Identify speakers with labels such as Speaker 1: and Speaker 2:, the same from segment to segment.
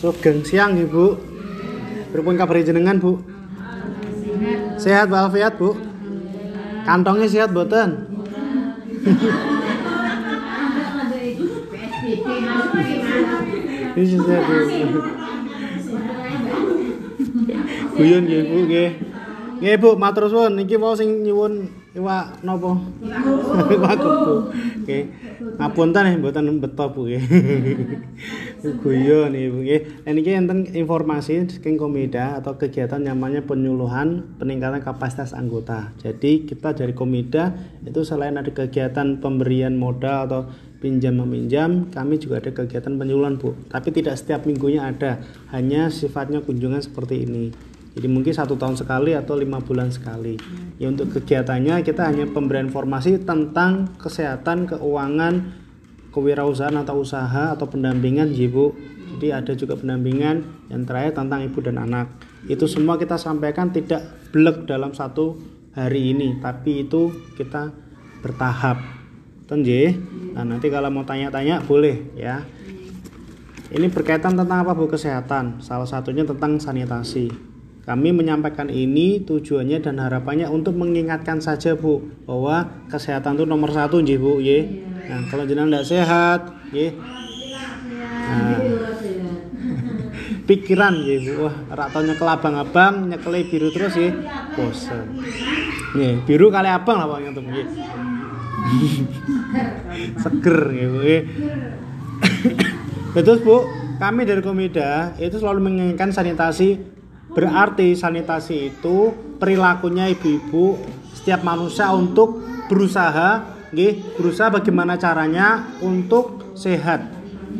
Speaker 1: Sugeng siang Ibu. Berpun kabar jenengan Bu? Sehat walafiat Bu? Kantongnya sehat boten? Ini sehat Bu. Guyon nggih Bu nggih. Nggih Bu, matur suwun niki mau sing nyuwun iwak napa? Iwak kebu. Nggih. Ngapunten nggih mboten beto Bu nggih. Guyon nggih Bu nggih. Niki enten informasi saking Komida atau kegiatan namanya penyuluhan peningkatan kapasitas anggota. Jadi kita dari Komida itu selain ada kegiatan pemberian modal atau pinjam meminjam, kami juga ada kegiatan penyuluhan Bu. Tapi tidak setiap minggunya ada, hanya sifatnya kunjungan seperti ini. Jadi mungkin satu tahun sekali atau lima bulan sekali. Ya untuk kegiatannya kita hanya pemberian informasi tentang kesehatan, keuangan, kewirausahaan atau usaha atau pendampingan, ya Bu. Jadi ada juga pendampingan yang terakhir tentang ibu dan anak. Itu semua kita sampaikan tidak blek dalam satu hari ini, tapi itu kita bertahap. Tenje. Nah nanti kalau mau tanya-tanya boleh ya. Ini berkaitan tentang apa Bu kesehatan? Salah satunya tentang sanitasi. Kami menyampaikan ini tujuannya dan harapannya untuk mengingatkan saja Bu bahwa kesehatan itu nomor satu nggih Bu ye. Nah, kalau jenengan tidak sehat, nggih. Nah, pikiran nggih Bu. Wah, rak tau nyekel abang-abang, nyekeli biru terus nggih. Bosen. Nggih, biru kali abang lah Pak ngoten nggih. Seger nggih Bu. Betul Bu, kami dari Komida itu selalu menginginkan sanitasi Berarti sanitasi itu perilakunya ibu-ibu setiap manusia untuk berusaha, nggih, berusaha bagaimana caranya untuk sehat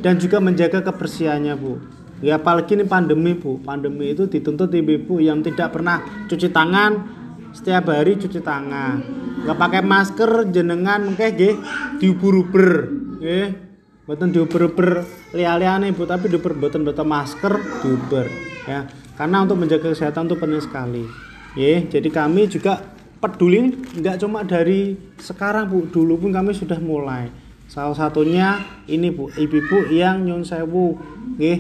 Speaker 1: dan juga menjaga kebersihannya, Bu. Ya apalagi ini pandemi, Bu. Pandemi itu dituntut ibu-ibu yang tidak pernah cuci tangan setiap hari cuci tangan. Nggak pakai masker jenengan mungkin nggih diuber-uber, nggih. Mboten diuber-uber liya-liyane, Bu, tapi diuber mboten mboten masker diuber, ya. Karena untuk menjaga kesehatan itu penting sekali. Ya jadi kami juga peduli nggak cuma dari sekarang bu. Dulu pun kami sudah mulai. Salah satunya ini bu ibu-ibu yang nyun sewu ya,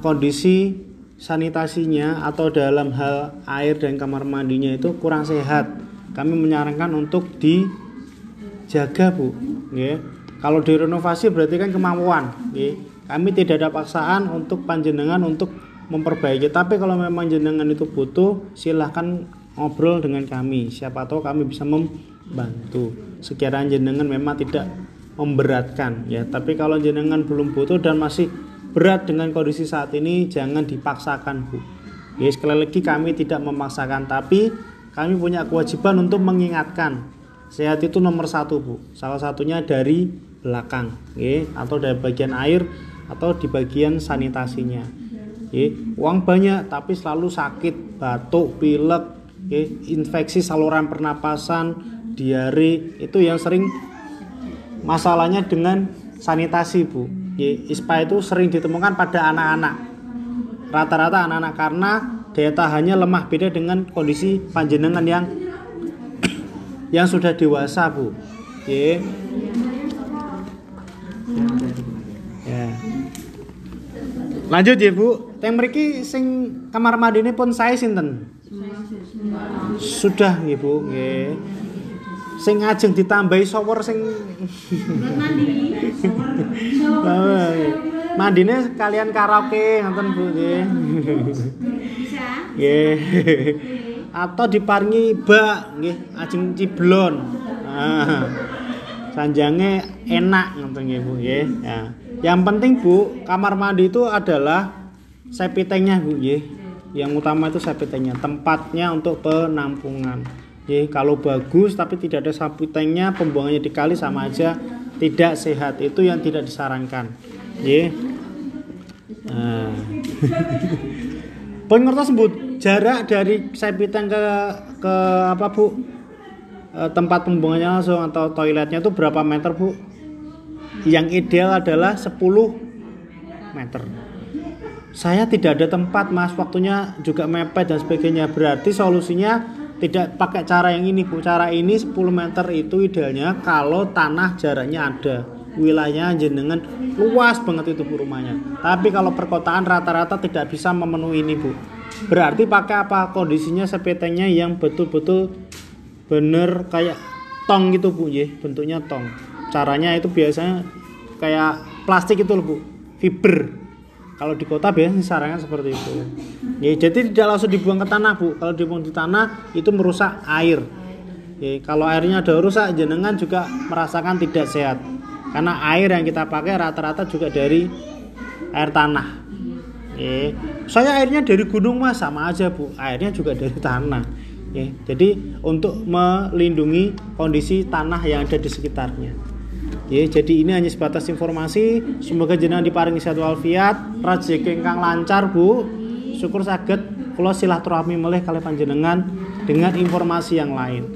Speaker 1: kondisi sanitasinya atau dalam hal air dan kamar mandinya itu kurang sehat. Kami menyarankan untuk dijaga bu ya kalau direnovasi berarti kan kemampuan ya. kami tidak ada paksaan untuk panjenengan untuk memperbaiki. Tapi kalau memang jenengan itu butuh silahkan ngobrol dengan kami. Siapa tahu kami bisa membantu. Sekiranya jenengan memang tidak memberatkan ya. Tapi kalau jenengan belum butuh dan masih berat dengan kondisi saat ini jangan dipaksakan bu. Ya sekali lagi kami tidak memaksakan tapi kami punya kewajiban untuk mengingatkan. Sehat itu nomor satu bu. Salah satunya dari belakang ya atau dari bagian air atau di bagian sanitasinya ya, uang banyak tapi selalu sakit batuk pilek ya, infeksi saluran pernapasan diare itu yang sering masalahnya dengan sanitasi bu. Ya, ISPA itu sering ditemukan pada anak-anak. Rata-rata anak-anak karena daya tahannya lemah beda dengan kondisi panjenengan yang yang sudah dewasa bu. Ya lanjut ya bu Teng mriki sing kamar mandine pun saya sinten? Sudah nggih Bu, nggih. Sing ajeng ditambahi shower sing mandi. Mandine kalian karaoke ngoten Bu nggih. Nggih. Atau diparingi bak nggih ajeng ciblon. Nah. Sanjange enak ngoten nggih Bu nggih. Ya. Yang penting Bu, kamar mandi itu adalah sepitengnya Bu ya. Yang utama itu sepitengnya, tempatnya untuk penampungan. Ya, kalau bagus tapi tidak ada sepitengnya, pembuangannya dikali sama aja tidak sehat. Itu yang tidak disarankan. Ya. Nah. Pun ngertos sebut jarak dari sepiteng ke ke apa Bu? E, tempat pembuangannya langsung atau toiletnya itu berapa meter Bu? Yang ideal adalah 10 meter. Saya tidak ada tempat mas. Waktunya juga mepet dan sebagainya. Berarti solusinya tidak pakai cara yang ini bu. Cara ini 10 meter itu idealnya kalau tanah jaraknya ada. Wilayah jenengan luas banget itu bu rumahnya. Tapi kalau perkotaan rata-rata tidak bisa memenuhi ini bu. Berarti pakai apa? Kondisinya sepetengnya yang betul-betul bener kayak tong gitu bu ya bentuknya tong. Caranya itu biasanya kayak plastik itu loh bu. Fiber. Kalau di kota biasanya sarannya seperti itu. Ya jadi tidak langsung dibuang ke tanah bu. Kalau dibuang di tanah itu merusak air. Ya, kalau airnya ada rusak jenengan juga merasakan tidak sehat. Karena air yang kita pakai rata-rata juga dari air tanah. Ya. saya airnya dari gunung mas. Sama aja bu. Airnya juga dari tanah ya. jadi untuk melindungi kondisi tanah yang ada di sekitarnya Ya, jadi ini hanya sebatas informasi. Semoga jenengan diparingi sehat walafiat, rezeki ingkang lancar, Bu. Syukur saged kula silaturahmi melih kali panjenengan dengan informasi yang lain.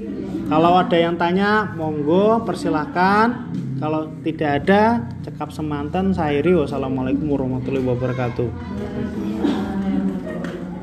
Speaker 1: Kalau ada yang tanya, monggo persilahkan. Kalau tidak ada, cekap semantan. Saya Wassalamualaikum warahmatullahi wabarakatuh.